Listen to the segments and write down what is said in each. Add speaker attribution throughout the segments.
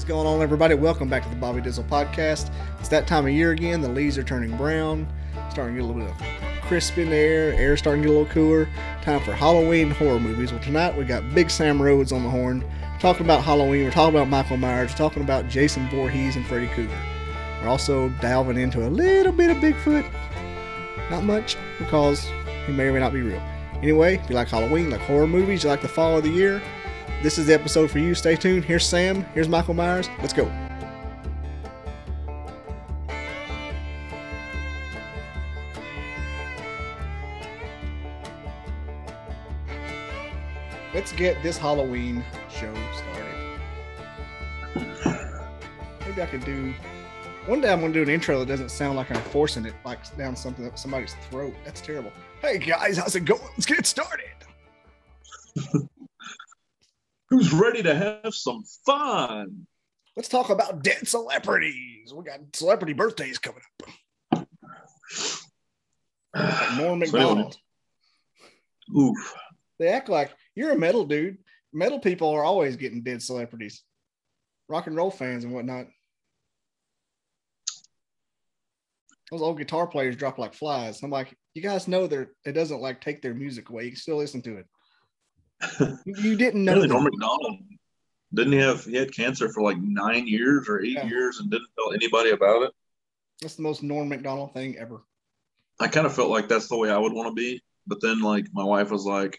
Speaker 1: is going on, everybody? Welcome back to the Bobby Dizzle podcast. It's that time of year again. The leaves are turning brown, starting to get a little bit of crisp in the air. Air starting to get a little cooler. Time for Halloween horror movies. Well, tonight we got Big Sam Rhodes on the horn. Talking about Halloween. We're talking about Michael Myers. We're talking about Jason Voorhees and Freddy Krueger. We're also delving into a little bit of Bigfoot. Not much, because he may or may not be real. Anyway, if you like Halloween, like horror movies, you like the fall of the year, this is the episode for you. Stay tuned. Here's Sam. Here's Michael Myers. Let's go. Let's get this Halloween show started. Maybe I could do. One day I'm going to do an intro that doesn't sound like I'm forcing it like down something somebody's throat. That's terrible. Hey guys, how's it going? Let's get started.
Speaker 2: Who's ready to have some fun?
Speaker 1: Let's talk about dead celebrities. We got celebrity birthdays coming up. Like Norm Macdonald.
Speaker 2: Oof.
Speaker 1: They act like you're a metal dude. Metal people are always getting dead celebrities, rock and roll fans and whatnot. Those old guitar players drop like flies. I'm like, you guys know they're it doesn't like take their music away. You can still listen to it. You- didn't know.
Speaker 2: Norm Macdonald didn't he have he had cancer for like nine years or eight
Speaker 1: Yeah.
Speaker 2: years and didn't tell anybody about it.
Speaker 1: That's the most Norm Macdonald thing ever.
Speaker 2: I kind of felt like that's the way I would want to be, but then like my wife was like,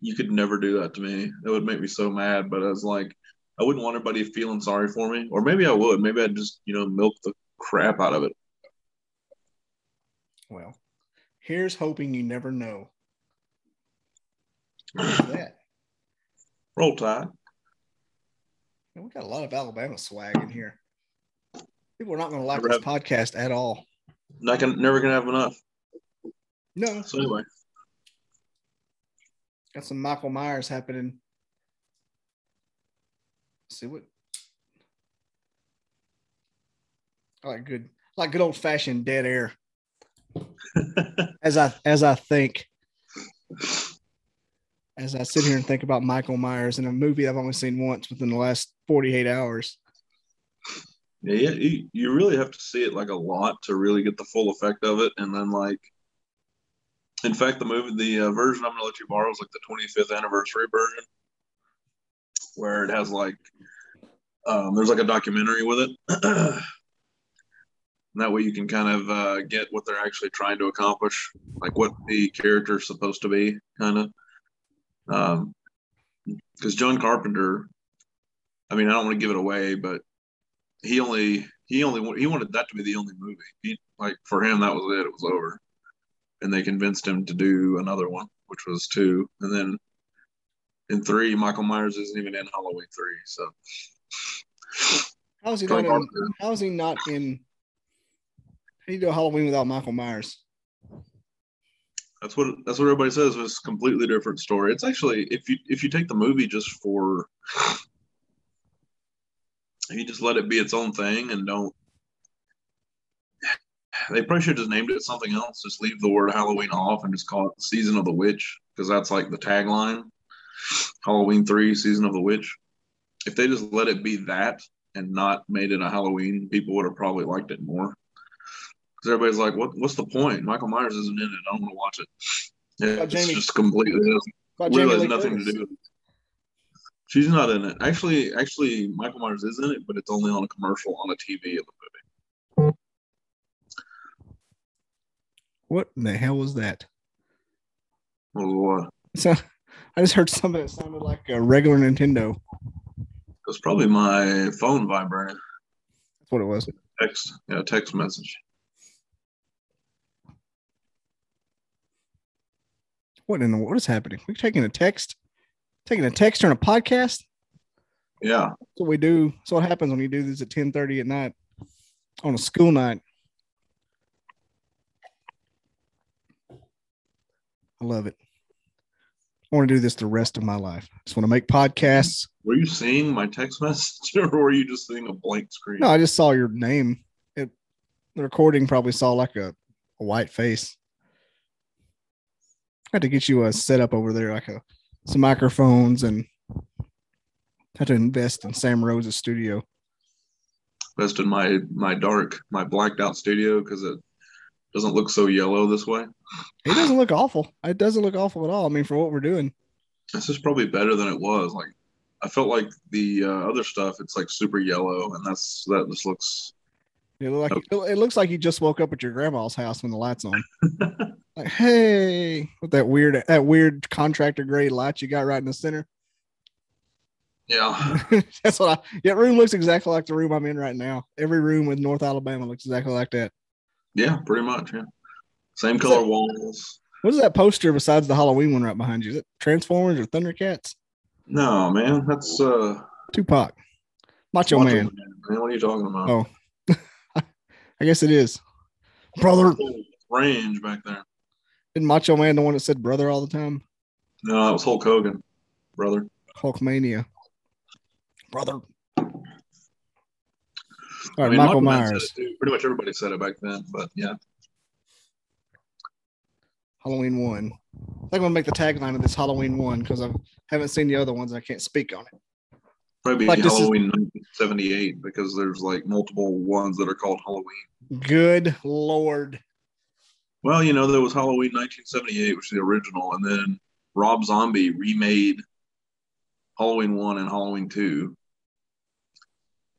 Speaker 2: "You could never do that to me. It would make me so mad." But I was like, I wouldn't want anybody feeling sorry for me, or maybe I would. Maybe I'd just you know milk the crap out of it.
Speaker 1: Well, here's hoping you never know. What is that?
Speaker 2: Roll Tide.
Speaker 1: Man, we got a lot of Alabama swag in here. People are not going to like
Speaker 2: Never
Speaker 1: this podcast at all.
Speaker 2: Not gonna, never gonna have enough.
Speaker 1: No,
Speaker 2: So anyway,
Speaker 1: got some Michael Myers happening. see what? I like good, I like good old fashioned dead air. As I as I think, as I sit here and think about Michael Myers in a movie I've only seen once within the last forty eight hours.
Speaker 2: Yeah, you, you really have to see it like a lot to really get the full effect of it, and then like, in fact, the movie, the uh, version I'm gonna let you borrow is like the 25th anniversary version, where it has like, um, there's like a documentary with it, and that way you can kind of uh, get what they're actually trying to accomplish, like what the character's supposed to be, kind of. Um, because John Carpenter, I mean, I don't want to give it away, but he only he only he wanted that to be the only movie. He like for him that was it. It was over, and they convinced him to do another one, which was two, and then in three, Michael Myers isn't even in Halloween three. So
Speaker 1: How is he
Speaker 2: John
Speaker 1: not in, how is he not in how do you do Halloween without Michael Myers?
Speaker 2: That's what that's what everybody says. It's a completely different story. It's actually if you if you take the movie just for you just let it be its own thing and don't they probably should have just named it something else. Just leave the word Halloween off and just call it Season of the Witch because that's like the tagline. Halloween three, Season of the Witch. If they just let it be that and not made it a Halloween, people would have probably liked it more. Because everybody's like, "What? What's the point? Michael Myers isn't in it. I don't want to watch it." It's
Speaker 1: Jamie-
Speaker 2: just completely really has nothing
Speaker 1: Curtis.
Speaker 2: to do. She's not in it. Actually, actually, Michael Myers is in it, but it's only on a commercial on a TV of the movie.
Speaker 1: What in the hell was that?
Speaker 2: Well, uh,
Speaker 1: So I just heard something that sounded like a regular Nintendo.
Speaker 2: it was probably my phone vibrating.
Speaker 1: That's what it was.
Speaker 2: Text, yeah, text message.
Speaker 1: What in the what is happening? We're taking a text, taking a text during a podcast.
Speaker 2: Yeah,
Speaker 1: So we do. So what happens when you do this at ten thirty at night on a school night. I love it. I want to do this the rest of my life. I just want to make podcasts.
Speaker 2: were you seeing my text message, or were you just seeing a blank screen?
Speaker 1: No, I just saw your name. It, the recording probably saw like a, a white face. I had to get you a setup over there, like a some microphones, and had to invest in Sam Rhodes's studio.
Speaker 2: best in my my dark, my blacked out studio because it doesn't look so yellow this way.
Speaker 1: It doesn't look awful. It doesn't look awful at all. I mean, for what we're doing,
Speaker 2: This is probably better than it was. Like I felt like the uh, other stuff, it's like super yellow, and that's that just looks.
Speaker 1: It, look like, it looks like you just woke up at your grandma's house when the lights on. like, hey, with that weird that weird contractor grade light you got right in the center.
Speaker 2: Yeah,
Speaker 1: That's what I. Yeah, room looks exactly like the room I'm in right now. Every room with North Alabama looks exactly like that.
Speaker 2: yeah, pretty much. Yeah, same color walls.
Speaker 1: What is that poster besides the Halloween one right behind you? Is it Transformers or Thundercats?
Speaker 2: No, man, that's uh,
Speaker 1: Tupac, Macho,
Speaker 2: Macho
Speaker 1: Man.
Speaker 2: Man. What are you talking about?
Speaker 1: Oh, I guess it is. Brother,
Speaker 2: range back there.
Speaker 1: isn't Macho Man the one that said brother all the time?
Speaker 2: No, that was Hulk Hogan, brother.
Speaker 1: Hulkamania. Brother. All right,
Speaker 2: I mean,
Speaker 1: Michael
Speaker 2: said
Speaker 1: Myers.
Speaker 2: Pretty much everybody said it back then, but yeah.
Speaker 1: Halloween one. I think I'm gonna make the tagline of this Halloween one because I haven't seen the other ones. I can't speak on it.
Speaker 2: Probably
Speaker 1: Like this is-
Speaker 2: Halloween 1978 because there's like multiple ones that are called Halloween.
Speaker 1: Good lord.
Speaker 2: Well, you know, there was Halloween 1978, which is the original, and then Rob Zombie remade Halloween 1 and Halloween 2.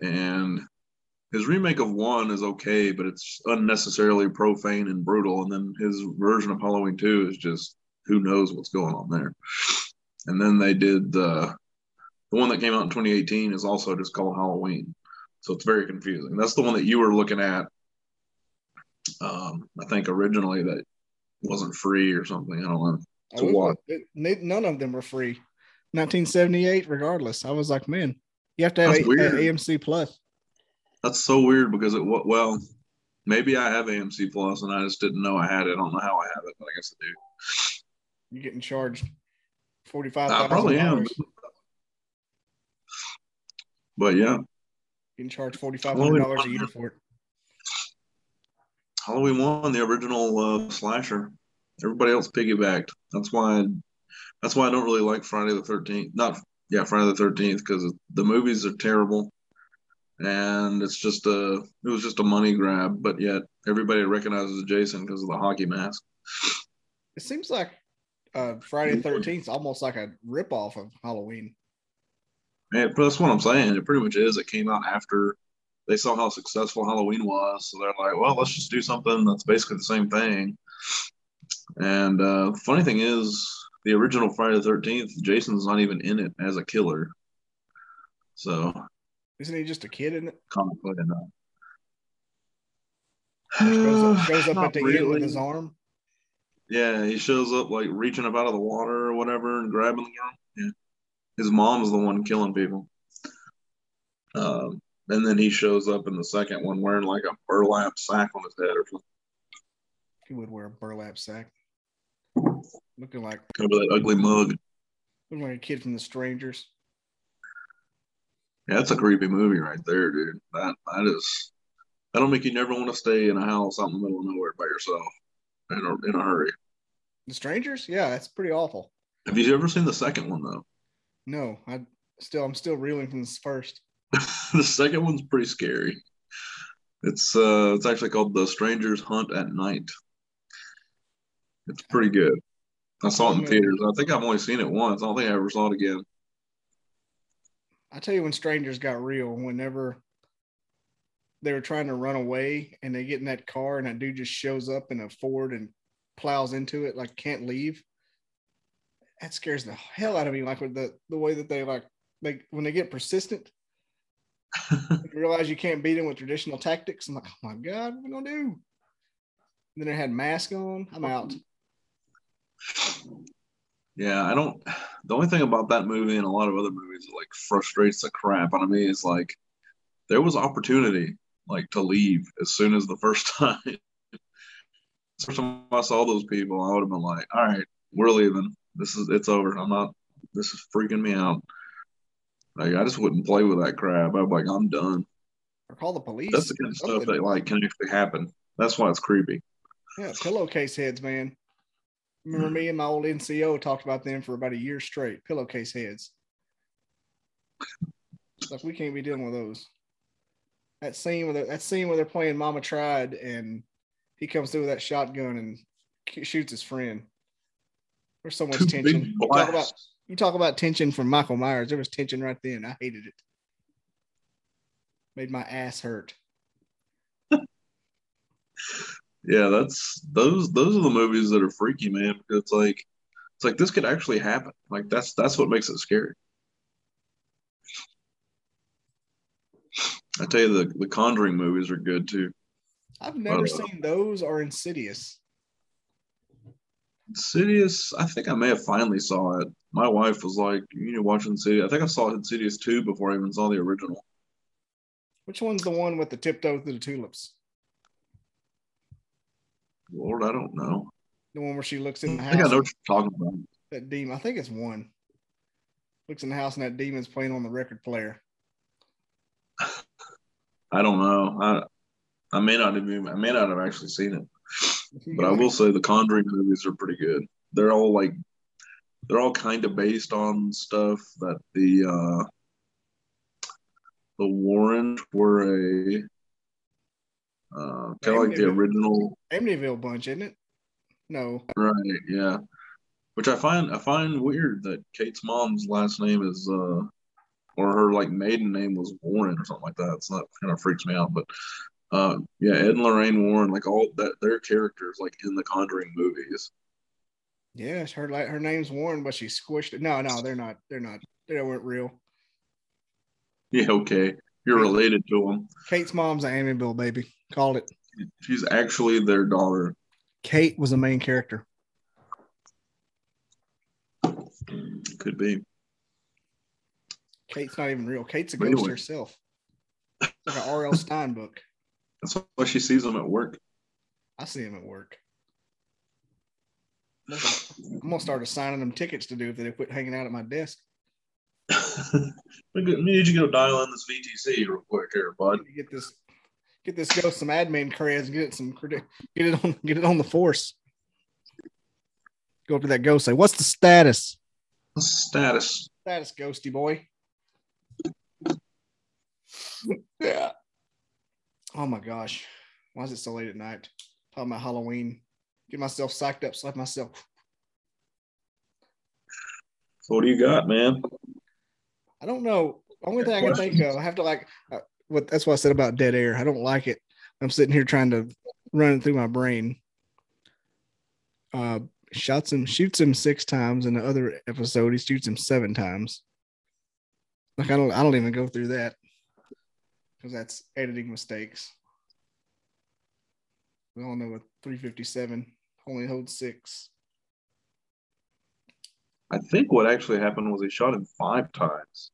Speaker 2: And his remake of 1 is okay, but it's unnecessarily profane and brutal. And then his version of Halloween 2 is just who knows what's going on there. And then they did uh, the one that came out in 2018 is also just called Halloween. So it's very confusing. That's the one that you were looking at um, I think originally that wasn't free or something. I don't know. To what?
Speaker 1: it- it- none of them were free. 1978, regardless. I was like, man, you have to have a, a- AMC Plus.
Speaker 2: That's so weird because it well, maybe I have AMC Plus and I just didn't know I had it. I don't know how I have it, but I guess I do.
Speaker 1: You're getting charged forty-five
Speaker 2: I probably am. But yeah,
Speaker 1: Getting charged forty-five hundred dollars a year for it.
Speaker 2: Halloween one, the original uh, slasher. Everybody else piggybacked. That's why. that's why I don't really like Friday the Thirteenth. Not yeah, Friday the Thirteenth because the movies are terrible, and it's just a it was just a money grab. But yet everybody recognizes Jason because of the hockey mask.
Speaker 1: It seems like uh, Friday Thirteenth is almost like a ripoff of Halloween.
Speaker 2: Man, but that's what I'm saying. It pretty much is. It came out after they saw how successful Halloween was, so they're like, "Well, let's just do something that's basically the same thing." And uh, funny thing is, the original Friday the Thirteenth, Jason's not even in it as a killer. So,
Speaker 1: Isn't he just a kid in it?
Speaker 2: comically enough,
Speaker 1: Shows up, shows up at the end with his arm.
Speaker 2: Yeah, he shows up like reaching up out of the water or whatever and grabbing the girl. Yeah, his mom's the one killing people. Um, and then he shows up in the second one wearing like a burlap sack on his head or something.
Speaker 1: He would wear a burlap sack, looking like
Speaker 2: Cover that ugly mug.
Speaker 1: looking like a kid from The Strangers.
Speaker 2: Yeah, that's a creepy movie right there, dude. That that is that'll make you never want to stay in a house out in the middle of nowhere by yourself in a, in a hurry.
Speaker 1: The Strangers? Yeah, that's pretty awful.
Speaker 2: Have you ever seen the second one though?
Speaker 1: No, I still I'm still reeling from this first.
Speaker 2: the second one's pretty scary. It's uh it's actually called The Strangers Hunt at Night. It's pretty good. I saw it in theaters. I think I've only seen it once. I don't think I ever saw it again.
Speaker 1: I tell you when strangers got real, whenever they were trying to run away and they get in that car and that dude just shows up in a Ford and plows into it, like can't leave. That scares the hell out of me. Like with the the way that they like like when they get persistent, you realize you can't beat them with traditional tactics. I'm like, oh my god, what are we gonna do? then they had mask on. I'm out.
Speaker 2: Yeah, I don't. The only thing about that movie and a lot of other movies that like frustrates the crap out of me is like there was opportunity like to leave as soon as the first time. First time I saw those people, I would have been like, "All right, we're leaving. This is it's over. I'm not. This is freaking me out." Like I just wouldn't play with that crap. I'm like, I'm done.
Speaker 1: Or call the police.
Speaker 2: That's the kind of stuff that like can actually happen. That's why it's creepy.
Speaker 1: Yeah, pillowcase heads, man. Remember me and my old NCO talked about them for about a year straight. Pillowcase heads. It's like we can't be dealing with those. That scene where that scene where they're playing Mama Tried and he comes through with that shotgun and shoots his friend. There's so much tension. You talk about you talk about tension from Michael Myers. There was tension right then. I hated it. Made my ass hurt.
Speaker 2: Yeah, that's those those are the movies that are freaky, man. Because it's like it's like this could actually happen. Like that's that's what makes it scary. I tell you, the the Conjuring movies are good too.
Speaker 1: I've never seen those or Insidious.
Speaker 2: Insidious, I think I may have finally saw it. My wife was like, "You need to watch Insidious." I think I saw Insidious two before I even saw the original.
Speaker 1: Which one's the one with the tiptoe through the tulips?
Speaker 2: Lord, I don't know.
Speaker 1: The one where she looks in the
Speaker 2: I
Speaker 1: house.
Speaker 2: think I know what you're talking about.
Speaker 1: That demon. I think it's one. Looks in the house and that demon's playing on the record player.
Speaker 2: I don't know. I I may not have even, I may not have actually seen it. But I will say the Conjuring movies are pretty good. They're all like they're all kind of based on stuff that the uh the Warrens were a uh kind of like the original
Speaker 1: Amityville bunch, isn't it? No.
Speaker 2: right, yeah. Which I find I find weird that Kate's mom's last name is uh or her like maiden name was Warren or something like that. It's not kind of freaks me out, but uh yeah, Ed and Lorraine Warren, like all that their characters like in the Conjuring movies.
Speaker 1: Yes, her like her name's Warren, but she squished it. No, no, they're not. They're not. They weren't real.
Speaker 2: Yeah, okay. You're related to them.
Speaker 1: Kate's mom's an Amityville baby. Called it.
Speaker 2: She's actually their daughter.
Speaker 1: Kate was the main character.
Speaker 2: Could be.
Speaker 1: Kate's not even real. Kate's a ghost
Speaker 2: anyway.
Speaker 1: herself. It's like an R.L. Stine book.
Speaker 2: That's why she sees them at work.
Speaker 1: I see him at work. I'm gonna start assigning them tickets to do if they quit hanging out at my desk.
Speaker 2: we need you to go dial in this VTC real quick here, bud.
Speaker 1: Get this, get this ghost some admin creds and get it some credi- get it on get it on the force. Go up to that ghost, say, "What's the status?"
Speaker 2: Status.
Speaker 1: Status, ghosty boy. yeah. Oh my gosh, why is it so late at night? Talking about Halloween. Get myself psyched up, slap myself.
Speaker 2: What do you got, man?
Speaker 1: I don't know. Only thing I can think of, I have to like. Uh, what that's what I said about dead air. I don't like it. I'm sitting here trying to run it through my brain. Uh, shots him, shoots him six times. In the other episode, he shoots him seven times. Like I don't, I don't even go through that because that's editing mistakes. We all know a 357 only holds six.
Speaker 2: I think what actually happened was he shot him five times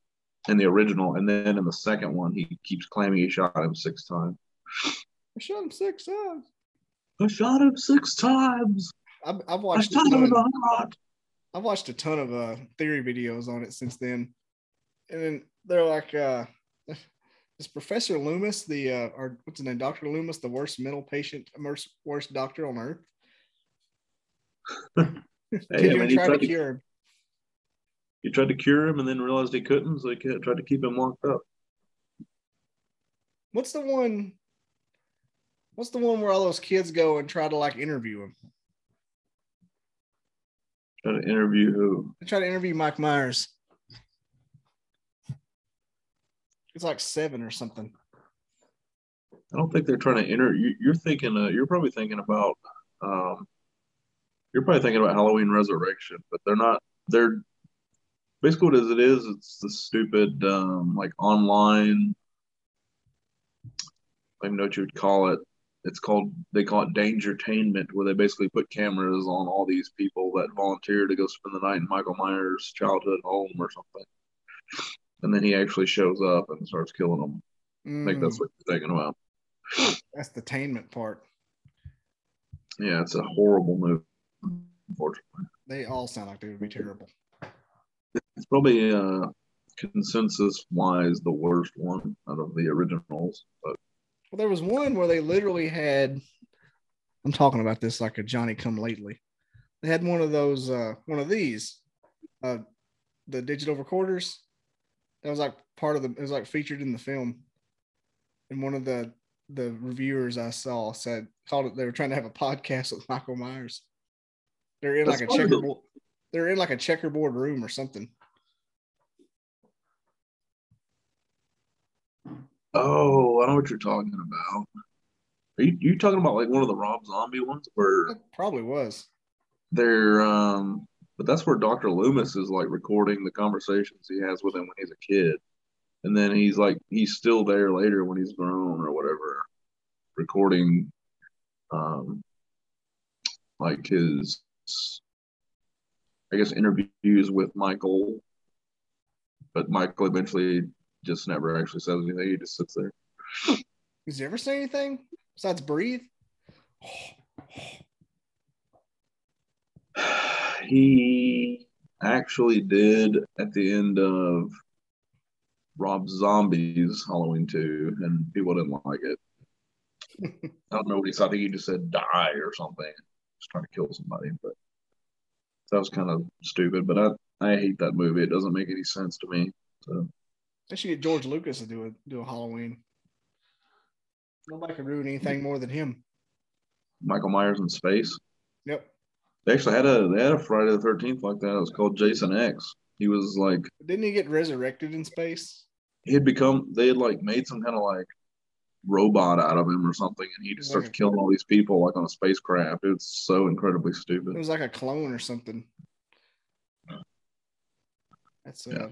Speaker 2: in the original, and then in the second one, he keeps claiming he shot him six times.
Speaker 1: I shot him six times.
Speaker 2: I shot him six times.
Speaker 1: I've, I've watched. a
Speaker 2: shot him
Speaker 1: ton-
Speaker 2: in.
Speaker 1: I've watched a ton of uh theory videos on it since then. And then they're like uh is Professor Loomis the uh or what's his name, Dr. Loomis, the worst mental patient, worst, worst doctor on earth?
Speaker 2: Hey,
Speaker 1: Did
Speaker 2: I
Speaker 1: you
Speaker 2: mean,
Speaker 1: even
Speaker 2: he
Speaker 1: try to
Speaker 2: tried to,
Speaker 1: cure him?
Speaker 2: he tried to cure him and then realized he couldn't, so he tried to keep him locked up.
Speaker 1: What's the one? What's the one where all those kids go and try to like interview him?
Speaker 2: Try to interview who?
Speaker 1: They try to interview Mike Myers. It's like seven or something.
Speaker 2: I don't think they're trying to enter. You, you're thinking. Uh, you're probably thinking about. Um, you're probably thinking about Halloween Resurrection, but they're not. They're basically what it is. It's the stupid um, like online. I don't even know what you would call it. It's called. They call it Dangertainment, where they basically put cameras on all these people that volunteer to go spend the night in Michael Myers' childhood home or something, and then he actually shows up and starts killing them. I think that's
Speaker 1: Mm,
Speaker 2: what you're thinking about.
Speaker 1: that's the tainment part.
Speaker 2: Yeah, it's a horrible movie. Unfortunately,
Speaker 1: They all sound like they would be terrible.
Speaker 2: it's probably uh, consensus wise the worst one out of the originals. But
Speaker 1: Well, there was one where they literally had. I'm talking about this like a Johnny come lately. They had one of those, uh, one of these, uh, the digital recorders. That was like part of the. It was like featured in the film. and one of the the reviewers I saw said called it they were trying to have a podcast with Michael Myers. They're in
Speaker 2: That's
Speaker 1: like a checkerboard. They're in like a checkerboard room or something.
Speaker 2: Oh, I know what you're talking about. Are you, you talking about like one of the Rob Zombie ones where
Speaker 1: It probably was.
Speaker 2: they're um but that's where Dr. Loomis is like recording the conversations he has with him when he's a kid. And then he's like he's still there later when he's grown or whatever, recording um like his I guess interviews with Michael. But Michael eventually just never actually says anything. He just sits there.
Speaker 1: Has he ever say anything besides breathe?
Speaker 2: he actually did at the end of Rob Zombie's Halloween 2, and people didn't like it. I don't know what he said. I think he just said die or something. Just trying to kill somebody, but that was kind of stupid. But I, I hate that movie. It doesn't make any sense to me. So
Speaker 1: They should get George Lucas to do a do a Halloween. Nobody can ruin anything more than him.
Speaker 2: Michael Myers in space.
Speaker 1: Yep.
Speaker 2: They actually had a they had a Friday the Thirteenth like that. It was called Jason X. He was like
Speaker 1: Didn't he get resurrected in space?
Speaker 2: he had become they had like made some kind of like robot out of him or something and he just starts killing all these people like on a spacecraft it's so incredibly stupid.
Speaker 1: It was like a clone or something. That's uh,
Speaker 2: Yeah.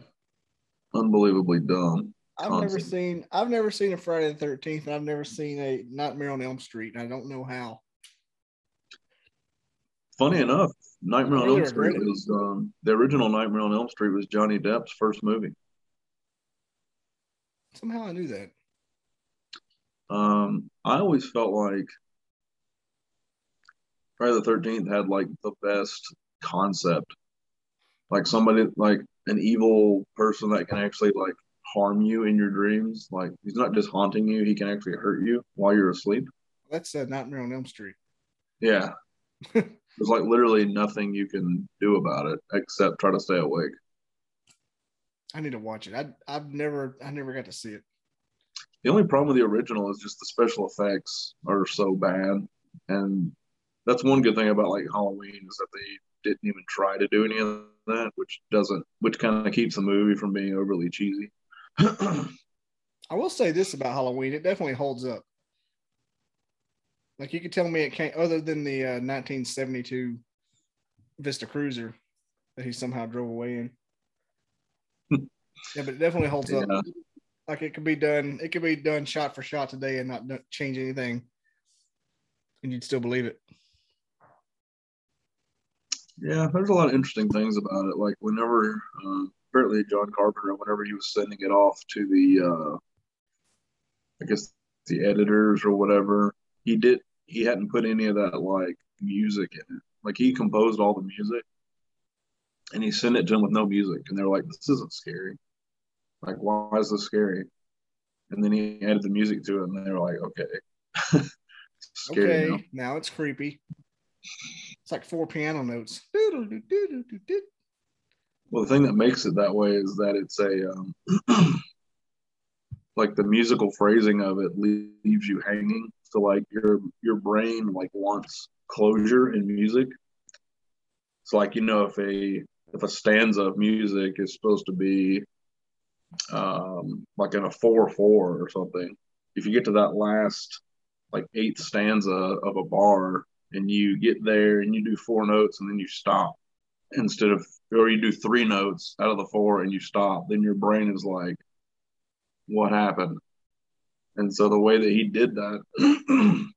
Speaker 2: unbelievably dumb
Speaker 1: I've never seen I've never seen a Friday the Thirteenth, and I've never seen a Nightmare on Elm Street. And I don't know how.
Speaker 2: Funny enough nightmare on elm street was um, the original nightmare on elm street was johnny depp's first movie.
Speaker 1: Somehow I knew that.
Speaker 2: um, i always felt like friday the 13th had like the best concept. Like somebody like an evil person that can actually like harm you in your dreams. Like he's not just haunting you he can actually hurt you while you're asleep.
Speaker 1: That's uh, Nightmare on Elm Street.
Speaker 2: yeah there's like literally nothing you can do about it except try to stay awake
Speaker 1: I need to watch it. I I've never I never got to see it.
Speaker 2: the only problem with the original is just the special effects are so bad and that's one good thing about like halloween is that they didn't even try to do any of that which doesn't which kind of keeps the movie from being overly cheesy
Speaker 1: I will say this about Halloween: it definitely holds up. Like you could tell me it can't, other than the uh, 1972 Vista Cruiser that he somehow drove away in. yeah, but it definitely holds
Speaker 2: Yeah.
Speaker 1: up. Like it could be done, it could be done shot for shot today and not change anything, and you'd still believe it.
Speaker 2: Yeah, there's a lot of interesting things about it. Like whenever, uh, apparently John Carpenter, whenever he was sending it off to the, uh, I guess the editors or whatever, he did he hadn't put any of that like music in it. Like he composed all the music, and he sent it to him with no music, and they're like, "This isn't scary. Like, why is this scary?" And then he added the music to it, and they were like, "Okay, scary
Speaker 1: okay,
Speaker 2: now."
Speaker 1: now it's creepy. It's like four piano notes.
Speaker 2: Well, the thing that makes it that way is that it's a um, like the musical phrasing of it leaves you hanging. So like your your brain like wants closure in music. It's like you know if a if a stanza of music is supposed to be um, like in a four four or something, if you get to that last like eighth stanza of a bar and you get there and you do four notes and then you stop instead of or you do three notes out of the four and you stop, then your brain is like, what happened? And so the way that he did that,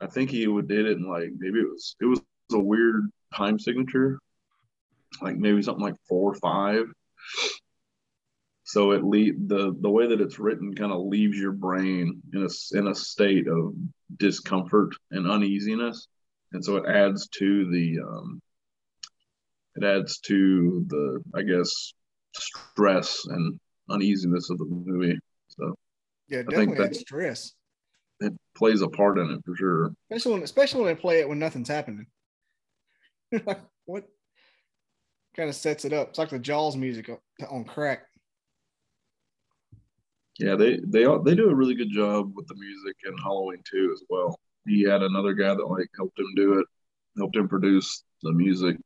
Speaker 2: I think he would did it in like maybe it was it was a weird time signature, like maybe something like four or five. So it lead the the way that it's written kind of leaves your brain in a in a state of discomfort and uneasiness, and so it adds to the um, it adds to the I guess stress and uneasiness of the movie. So
Speaker 1: Yeah, definitely
Speaker 2: that-
Speaker 1: stress.
Speaker 2: it plays a part in it for sure.
Speaker 1: especially when especially when they play it when nothing's happening. like what kind of sets it up? It's like the Jaws music on- crack.
Speaker 2: Yeah, they they all- they do a really good job with the music in Halloween too as well. He had another guy that like helped him do it, helped him produce the music,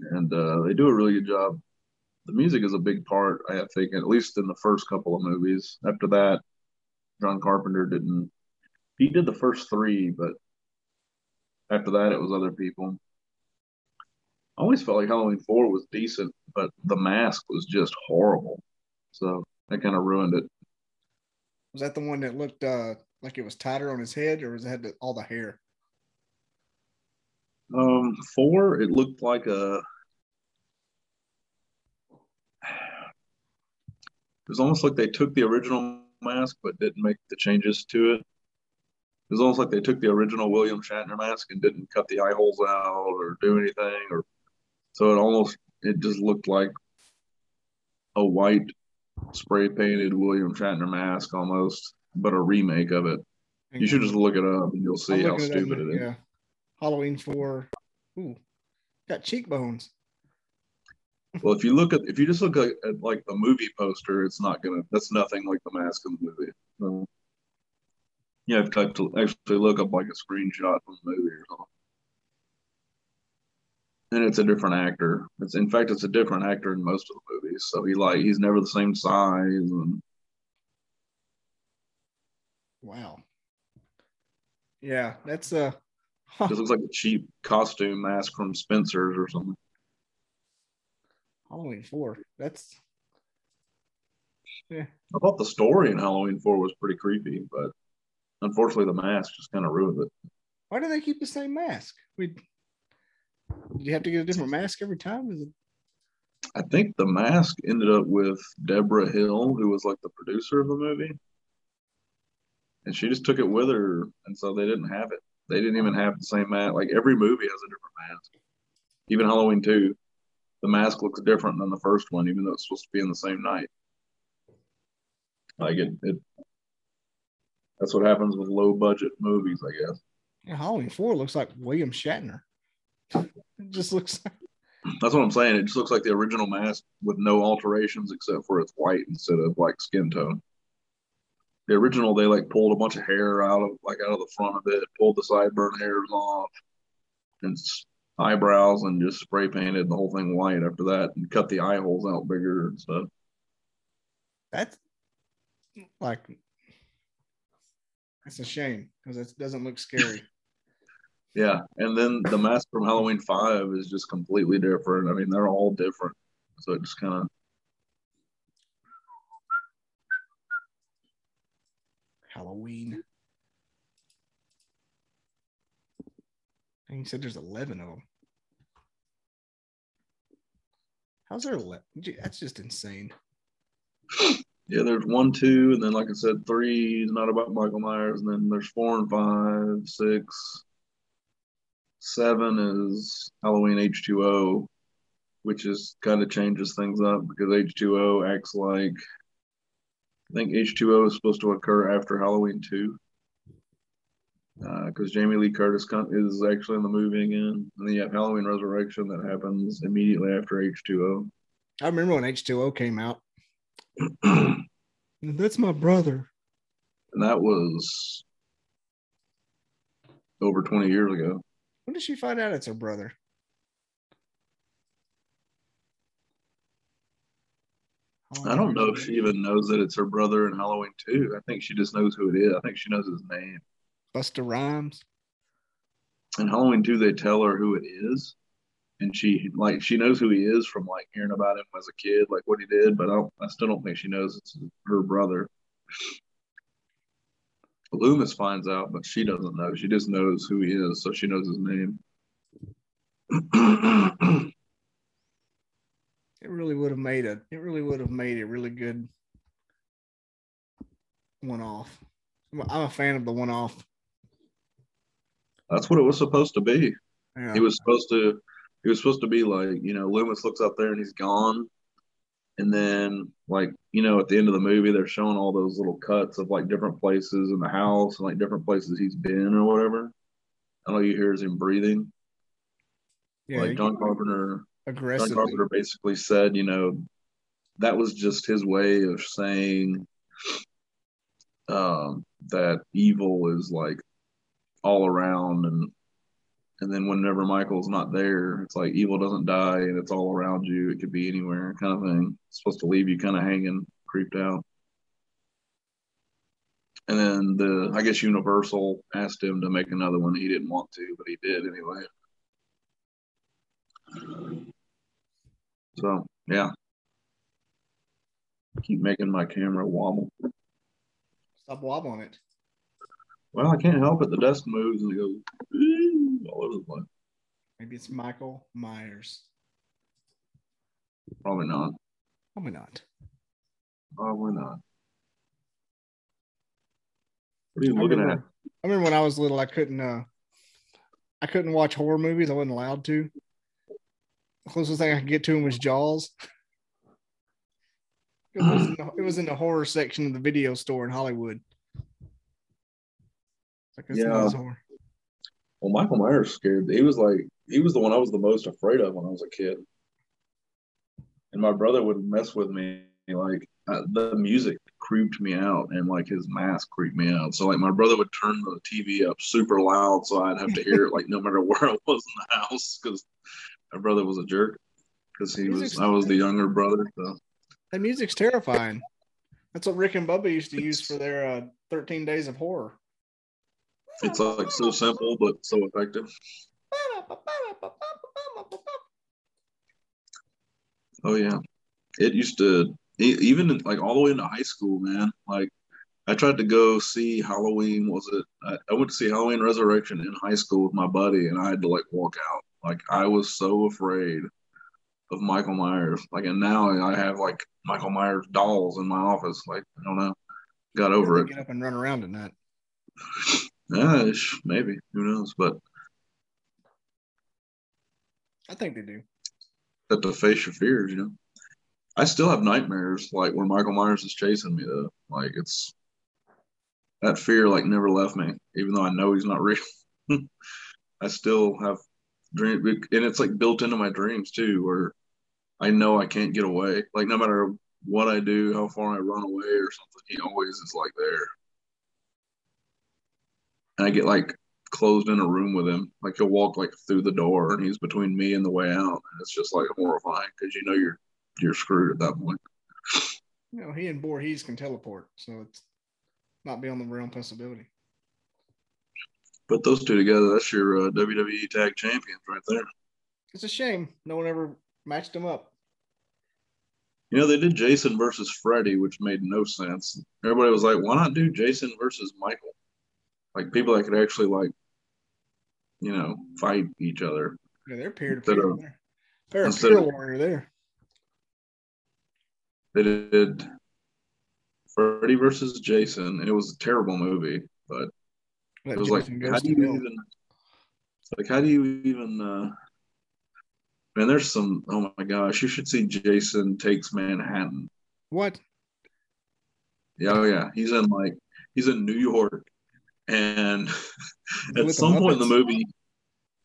Speaker 2: and uh, they do a really good job. The music is a big part, I think, at least in the first couple of movies. After that, John Carpenter didn't. He did the first three, but after that, it was other people. I always felt like Halloween Four was decent, but the mask was just horrible. So that kind of ruined it.
Speaker 1: Was that the one that looked uh, like it was tighter on his head, or was it had the, all the hair?
Speaker 2: Um, four, it looked like a. was almost like they took the original mask but didn't make the changes to it. It was almost like they took the original William Shatner mask and didn't cut the eye holes out or do anything, or so it almost it just looked like a white spray painted William Shatner mask almost, but a remake of it. You should just look it up and you'll see how stupid
Speaker 1: now,
Speaker 2: it is.
Speaker 1: Yeah, Halloween Four. Ooh, got cheekbones.
Speaker 2: Well, if you look at if you just look at, at like the movie poster, it's not gonna. That's nothing like the mask in the movie. So, you have to to actually look up like a screenshot from the movie or something. And it's a different actor. It's in fact, it's a different actor in most of the movies. So he like he's never the same size, and
Speaker 1: Wow. Yeah, that's uh huh,
Speaker 2: just looks like a cheap costume mask from Spencer's or something.
Speaker 1: Halloween Four. That's yeah.
Speaker 2: I thought the story in Halloween Four was pretty creepy, but unfortunately, the mask just kind of ruined it.
Speaker 1: Why do they keep the same mask? We did you have to get a different mask every time? Is it
Speaker 2: I think the mask ended up with Debra Hill, who was like the producer of the movie. And she just took it with her. And so they didn't have it. They didn't even have the same mask. Like every movie has a different mask. Even Halloween 2, the mask looks different than the first one, even though it's supposed to be in the same night. Like it, it that's what happens with low budget movies, I guess.
Speaker 1: yeah, Halloween Four looks like William Shatner. It just looks
Speaker 2: That's what I'm saying. It just looks like the original mask with no alterations except for it's white instead of like skin tone. The original, they like pulled a bunch of hair out of like out of the front of it, pulled the sideburn hairs off, and eyebrows, and just spray painted the whole thing white after that, and cut the eye holes out bigger and stuff.
Speaker 1: that's like that's a shame because it doesn't look scary.
Speaker 2: Yeah, and then the mask from Halloween Five is just completely different. I mean, they're all different, so it just kind of
Speaker 1: Halloween. And you said there's 11 of them. How's there 11? That's just insane.
Speaker 2: Yeah, there's one, two, and then like I said, three is not about Michael Myers, and then there's four and five, six, seven is Halloween H two O, which is kind of changes things up because H two O acts like I think H two O is supposed to occur after Halloween two, Uh, because Jamie Lee Curtis con- is actually in the movie again, and then you have Halloween Resurrection that happens immediately after H2O.
Speaker 1: I remember when H2O came out. That's my brother.
Speaker 2: and that was over 20 years ago.
Speaker 1: When did she find out it's her brother?
Speaker 2: I don't know if she even knows that it's her brother in Halloween 2. I think she just knows who it is. I think she knows his name.
Speaker 1: Busta Rhymes.
Speaker 2: In Halloween 2, they tell her who it is. And she like she knows who he is from like hearing about him as a kid, like what he did, but I don't I still don't think she knows it's her brother. Loomis finds out, but she doesn't know. She just knows who he is, so she knows his name.
Speaker 1: It really would have made a. It really would have made a really good one-off. I'm a- I'm a fan of the one-off.
Speaker 2: That's what it was supposed to be.
Speaker 1: Yeah.
Speaker 2: He was supposed to he was supposed to be like, you know, Loomis looks up there and he's gone. And then like, you know, at the end of the movie they're showing all those little cuts of like different places in the house and like different places he's been or whatever. And all you hear is him breathing.
Speaker 1: yeah,
Speaker 2: like John Carpenter John
Speaker 1: aggressively.
Speaker 2: Carpenter basically said, you know, that was just his way of saying um, that evil is like all around and and then whenever Michael's not there, it's like evil doesn't die and it's all around you. It could be anywhere, kind of thing. It's supposed to leave you kind of hanging, creeped out. And then the I guess Universal asked him to make another one. He didn't want to, but he did anyway. So yeah. Keep making my camera wobble.
Speaker 1: Stop wobbling it.
Speaker 2: Well, I can't help it. The desk moves and it goes all over the place.
Speaker 1: Maybe it's Michael Myers.
Speaker 2: Probably not.
Speaker 1: Probably not.
Speaker 2: Probably not. What are you
Speaker 1: I
Speaker 2: looking
Speaker 1: remember,
Speaker 2: at?
Speaker 1: I remember when I was little, I couldn't uh I couldn't watch horror movies. I wasn't allowed to. The closest thing I could get to him was Jaws. It was, in the, it was in the horror section of the video store in Hollywood. Like,
Speaker 2: Yeah. Well, Michael Myers scared. He was like, he was the one I was the most afraid of when I was a kid. And my brother would mess with me. Like uh, the music creeped me out, and like his mask creeped me out. So like my brother would turn the TV up super loud, so I'd have to hear it like no matter where I was in the house because my brother was a jerk. Because he was, I was the younger brother. So
Speaker 1: That music's terrifying. That's what Rick and Bubba used to use for their uh, 13 Days of Horror.
Speaker 2: It's like so simple but so effective. Oh yeah, it used to even like all the way into high school, man. Like I tried to go see Halloween. Was it? I, I went to see Halloween Resurrection in high school with my buddy, and I had to like walk out. Like I was so afraid of Michael Myers. Like, and now I have like Michael Myers dolls in my office. Like I don't know, got over it.
Speaker 1: Get up and run around in that.
Speaker 2: Yeah, maybe who knows? But
Speaker 1: I think they do.
Speaker 2: have to face your fears, you know. I still have nightmares like when Michael Myers is chasing me though. Like it's that fear like never left me, even though I know he's not real. I still have dream and it's like built into my dreams too, where I know I can't get away. Like no matter what I do, how far I run away or something, he always is like there. And I get like closed in a room with him. Like he'll walk like through the door and he's between me and the way out. And it's just like horrifying because you know you're you're screwed at that point.
Speaker 1: You know, he and Voorhees can teleport, so it's not beyond the realm possibility.
Speaker 2: Put those two together, that's your uh, WWE Tag Champions right there.
Speaker 1: It's a shame no one ever matched them up.
Speaker 2: You know they did Jason versus Freddy, which made no sense. Everybody was like, "Why not do Jason versus Michael?" Like people that could actually like, you know, fight each other.
Speaker 1: Yeah, they're peer to peer. They're, a peer warrior there.
Speaker 2: They did Freddy versus Jason, and it was a terrible movie. But it was like, how do you even like how do you even uh man there's some oh my gosh you should see jason takes manhattan
Speaker 1: What?
Speaker 2: yeah oh yeah he's in like he's in new york and at some point in the movie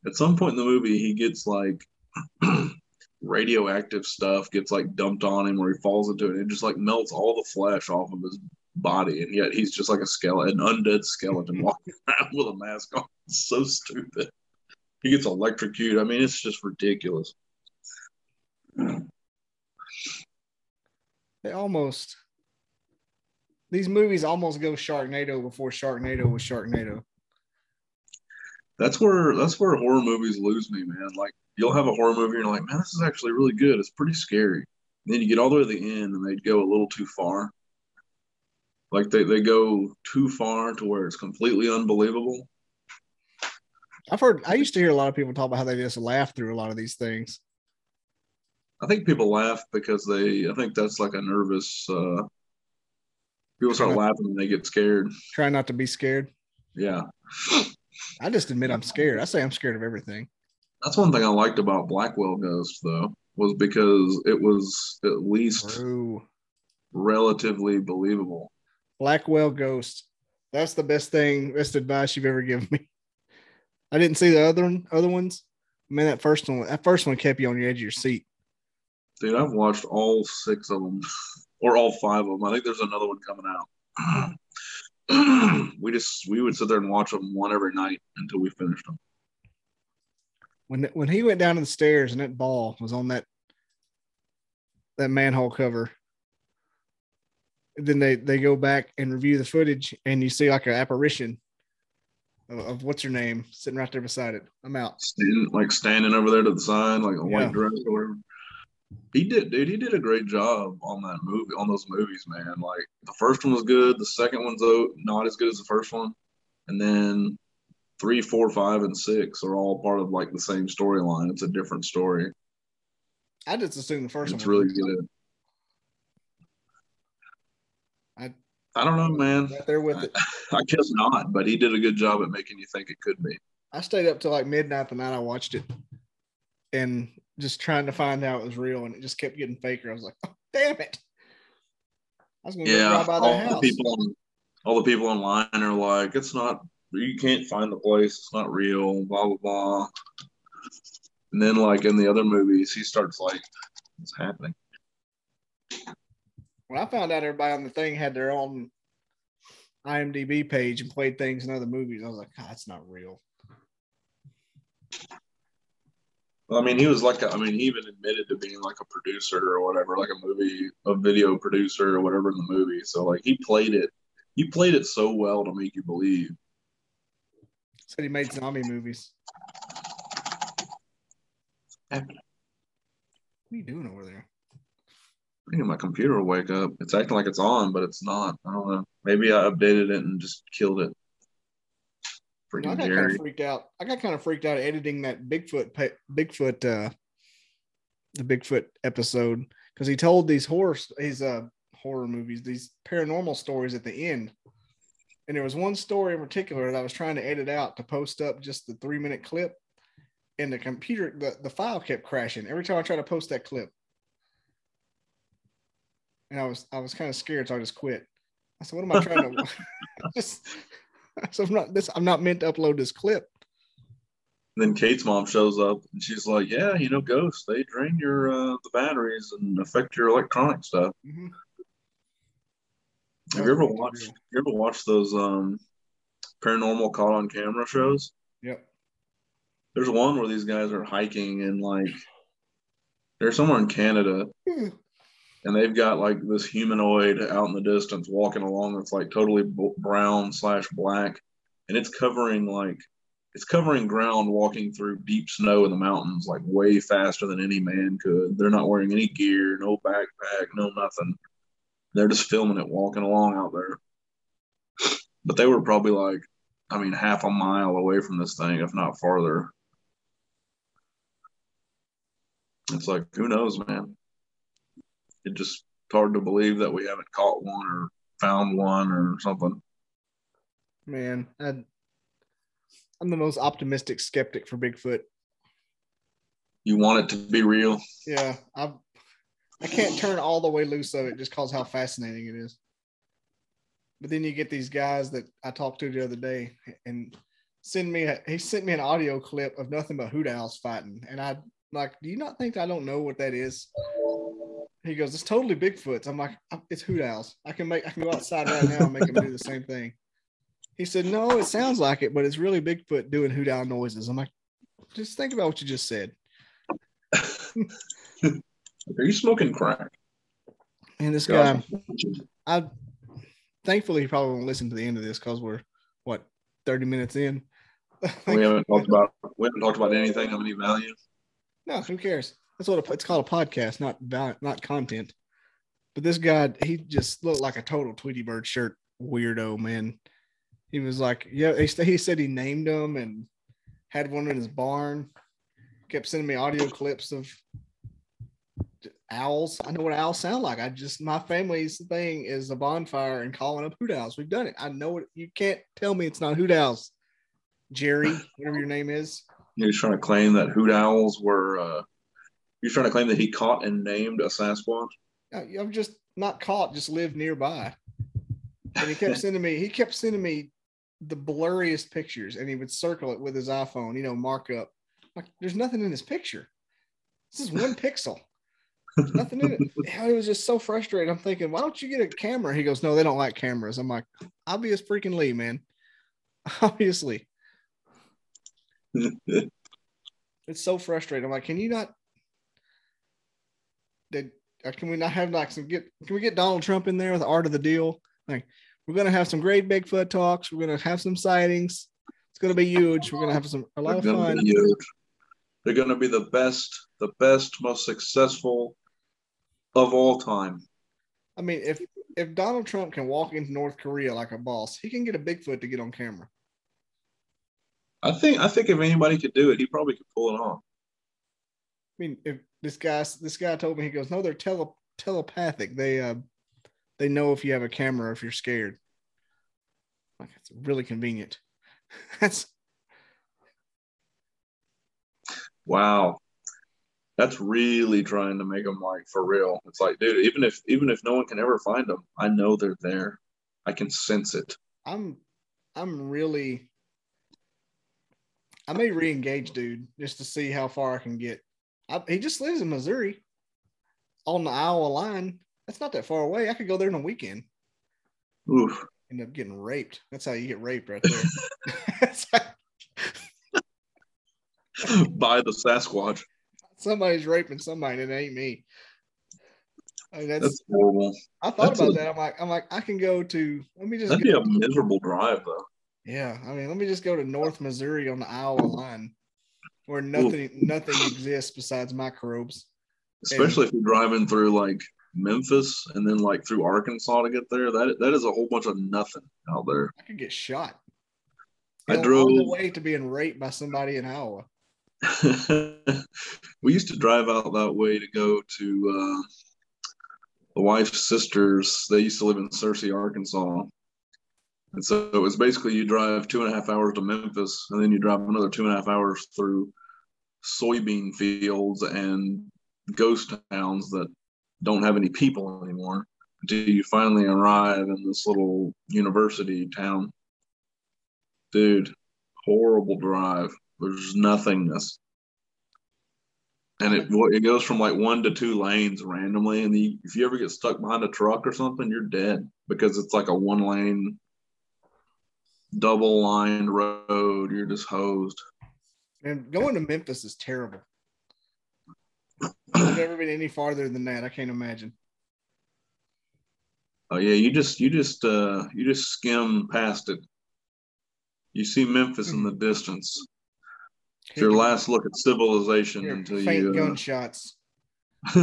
Speaker 2: at some point in the movie he gets like radioactive stuff gets like dumped on him where he falls into it and it just like melts all the flesh off of his body and yet he's just like a skeleton an undead skeleton walking around with a mask on. It's so stupid. He gets electrocuted. I mean it's just ridiculous.
Speaker 1: They almost. These movies almost go Sharknado before Sharknado was Sharknado.
Speaker 2: that's where that's where horror movies lose me man like you'll have a horror movie and you're like man this is actually really good it's pretty scary and then you get all the way to the end and they go a little too far like they, they go too far to where it's completely unbelievable
Speaker 1: I've heard. I used to hear a lot of people talk about how they just laugh through a lot of these things.
Speaker 2: i think people laugh because they i think that's like a nervous uh people start laughing and they get scared
Speaker 1: Try not to be scared.
Speaker 2: yeah
Speaker 1: I just admit I'm scared. I say I'm scared of everything.
Speaker 2: that's one thing i liked about blackwell ghost though was because it was at least
Speaker 1: True.
Speaker 2: relatively believable
Speaker 1: Blackwell Ghost. That's the best thing, best advice you've ever given me. I didn't see the other one, other ones. Man, that first one, that first one kept you on the edge of your seat.
Speaker 2: Dude, I've watched all six of them. or all five of them. I think there's another one coming out. we just we would sit there and watch them one every night until we finished them.
Speaker 1: When when he went down to the stairs and that ball was on that that manhole cover, then they they go back and review the footage and you see like an apparition of, of what's her name sitting right there beside it. I'm out.
Speaker 2: Standing, like standing over there to the side, like a
Speaker 1: Yeah.
Speaker 2: white dress or whatever. He did, dude. He did a great job on that movie, on those movies, man. Like the first one was good. The second one's though not as good as the first one, and then three, four, five, and six are all part of like the same storyline. It's a different story.
Speaker 1: I just assumed the first
Speaker 2: It's
Speaker 1: one.
Speaker 2: really good.
Speaker 1: I-
Speaker 2: I don't know, man.
Speaker 1: Right there with it.
Speaker 2: I guess not, but he did a good job at making you think it could be.
Speaker 1: I stayed up till like midnight the night I watched it, and just trying to find out it was real, and it just kept getting faker. I was like, oh, "Damn it!" I was gonna
Speaker 2: Yeah,
Speaker 1: by
Speaker 2: all
Speaker 1: that
Speaker 2: the
Speaker 1: house.
Speaker 2: people, on, all the people online are like, "It's not. You can't find the place. It's not real." Blah blah blah. And then, like in the other movies, he starts like, "What's happening?"
Speaker 1: When I found out everybody on the thing had their own IMDb page and played things in other movies, I was like, "God, that's not real."
Speaker 2: I mean, he was like, a, I mean, he even admitted to being like a producer or whatever, like a movie, a video producer or whatever in the movie. So like, he played it. He played it so well to make you believe.
Speaker 1: Said he made zombie movies. What are you doing over there?
Speaker 2: I think my computer will wake up. It's acting like it's on, but it's not. I don't know. Maybe I updated it and just killed it.
Speaker 1: I
Speaker 2: Freaking
Speaker 1: got kind of freaked out. I got kind of freaked out editing that Bigfoot, Bigfoot, uh, the Bigfoot episode because he told these horror, these uh horror movies, these paranormal stories at the end. And there was one story in particular that I was trying to edit out to post up just the three minute clip, and the computer, the, the file kept crashing every time I tried to post that clip. And I was I was kind of scared, so I just quit. I said, "What am I trying to?" just so I'm not this. I'm not meant to upload this clip.
Speaker 2: then Kate's mom shows up and she's like, "Yeah, you know, ghosts. They drain your uh, the batteries and affect your electronic stuff."
Speaker 1: Mhm.
Speaker 2: Have you ever watched? You ever watched those um, paranormal caught on camera shows?
Speaker 1: Yep.
Speaker 2: There's one where these guys are hiking and like they're somewhere in Canada
Speaker 1: Hmm.
Speaker 2: And they've got like this humanoid out in the distance walking along that's like totally brown slash black and it's covering like it's covering ground walking through deep snow in the mountains like way faster than any man could. They're not wearing any gear no backpack no nothing. They're just filming it walking along out there. But they were probably like i mean half a mile away from this thing if not farther. It's like who knows man it just hard to believe that we haven't caught one or found one or something.
Speaker 1: Man, I, I'm the most optimistic skeptic for Bigfoot.
Speaker 2: You want it to be real.
Speaker 1: Yeah, I I can't turn all the way loose of it just cause how fascinating it is. But then you get these guys that I talked to the other day and send me a, he sent me an audio clip of nothing but hoot owls fighting, and I like, do you not think I don't know what that is? He goes, it's totally Bigfoot's. I'm like, it's hoot owls. I can make I can go outside right now and make them do the same thing. He said, no, it sounds like it, but it's really Bigfoot doing hoot owl noises. I'm like, just think about what you just said.
Speaker 2: Are you smoking crack?
Speaker 1: And this guy. I thankfully he probably won't listen to the end of this because we're what 30 minutes in.
Speaker 2: We haven't talked about we haven't talked about anything of any value.
Speaker 1: no, who cares? That's what a, it's called a podcast, not not content. But this guy, he just looked like a total Tweety Bird shirt weirdo, man. He was like, yeah, he, he said he named them and had one in his barn. Kept sending me audio clips of owls. I know what owls sound like. I just my family's thing is a bonfire and calling up hoot owls. We've done it. I know it. You can't tell me it's not hoot owls. Jerry, whatever your name is.
Speaker 2: He's trying to claim that hoot owls were. Uh, you're trying to claim that he caught and named a Sasquatch.
Speaker 1: I'm just not caught, just live nearby. And he kept sending me, he kept sending me the blurriest pictures and he would circle it with his iPhone, you know, markup. Like there's nothing in this picture. This is one pixel. Nothing in it. It was just so frustrating. I'm thinking, why don't you get a camera? He goes, no, they don't like cameras. I'm like, obvious freaking Lee, man. Obviously. it's so frustrating. I'm like, can you not? Uh, can we not have like some get? Can we get Donald Trump in there with the art of the deal? Like, we're gonna have some great Bigfoot talks. We're gonna have some sightings. It's gonna be huge. We're gonna have some a lot
Speaker 2: They're
Speaker 1: of
Speaker 2: gonna
Speaker 1: fun.
Speaker 2: huge. They're going to be the best, the best, most successful of all time.
Speaker 1: I mean, if if Donald Trump can walk into North Korea like a boss, he can get a Bigfoot to get on camera.
Speaker 2: I think. I think if anybody could do it, he probably could pull it off.
Speaker 1: I mean, if this guy this guy told me he goes, no, they're tele telepathic. They uh they know if you have a camera or if you're scared. Like it's really convenient. That's
Speaker 2: Wow. That's really trying to make them like for real. It's like, dude, even if even if no one can ever find them, I know they're there. I can sense it.
Speaker 1: I'm I'm really I may re-engage dude just to see how far I can get. I, he just lives in Missouri on the Iowa line. That's not that far away. I could go there in a weekend.
Speaker 2: Oof.
Speaker 1: End up getting raped. That's how you get raped right there.
Speaker 2: By the Sasquatch.
Speaker 1: somebody's raping somebody and it ain't me. I mean, that's,
Speaker 2: That's horrible.
Speaker 1: I thought
Speaker 2: that's
Speaker 1: about
Speaker 2: a-
Speaker 1: that. I'm like, I'm like, I can go to let me just
Speaker 2: That'd be a miserable drive though.
Speaker 1: yeah. I mean, let me just go to North Missouri on the Iowa line, where nothing nothing exists besides microbes.
Speaker 2: Especially if you're driving through like Memphis and then like through Arkansas to get there. That that is a whole bunch of nothing out there.
Speaker 1: I could get shot.
Speaker 2: I drove-
Speaker 1: the way to being raped by somebody in Iowa.
Speaker 2: we used to drive out that way to go to uh, the wife's sisters. They used to live in Searcy, Arkansas. And so it was basically you drive two and a half hours to Memphis, and then you drive another two and a half hours through soybean fields and ghost towns that don't have any people anymore until you finally arrive in this little university town. Dude, horrible drive. There's nothingness. And it it goes from like one to two lanes randomly, and the, if you ever get stuck behind a truck or something, you're dead because it's like a one lane, double lined road. You're just hosed.
Speaker 1: And going to Memphis is terrible. I've never been any farther than that. I can't imagine.
Speaker 2: Oh yeah, you just you just uh you just skim past it. You see Memphis in the distance. It's your last look at civilization
Speaker 1: Hear
Speaker 2: until
Speaker 1: faint
Speaker 2: you. Uh,
Speaker 1: gunshots.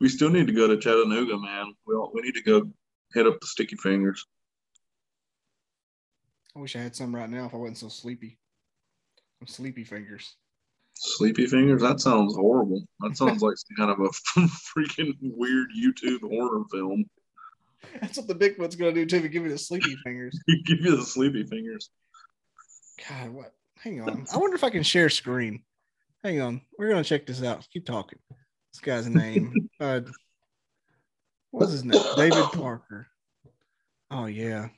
Speaker 2: we still need to go to Chattanooga, man. We all, we need to go hit up the Sticky Fingers.
Speaker 1: I wish I had some right now if I wasn't so sleepy. Some sleepy fingers.
Speaker 2: Sleepy Fingers? That sounds horrible. That sounds like some kind of a freaking weird YouTube horror film.
Speaker 1: That's what the big Bigfoot's gonna do too. Give me the sleepy fingers.
Speaker 2: Give you the Sleepy Fingers.
Speaker 1: God, what? Hang on. I wonder if I can share screen. Hang on. We're gonna check this out. Keep talking. This guy's name. uh, what's his name? David Parker. Oh yeah.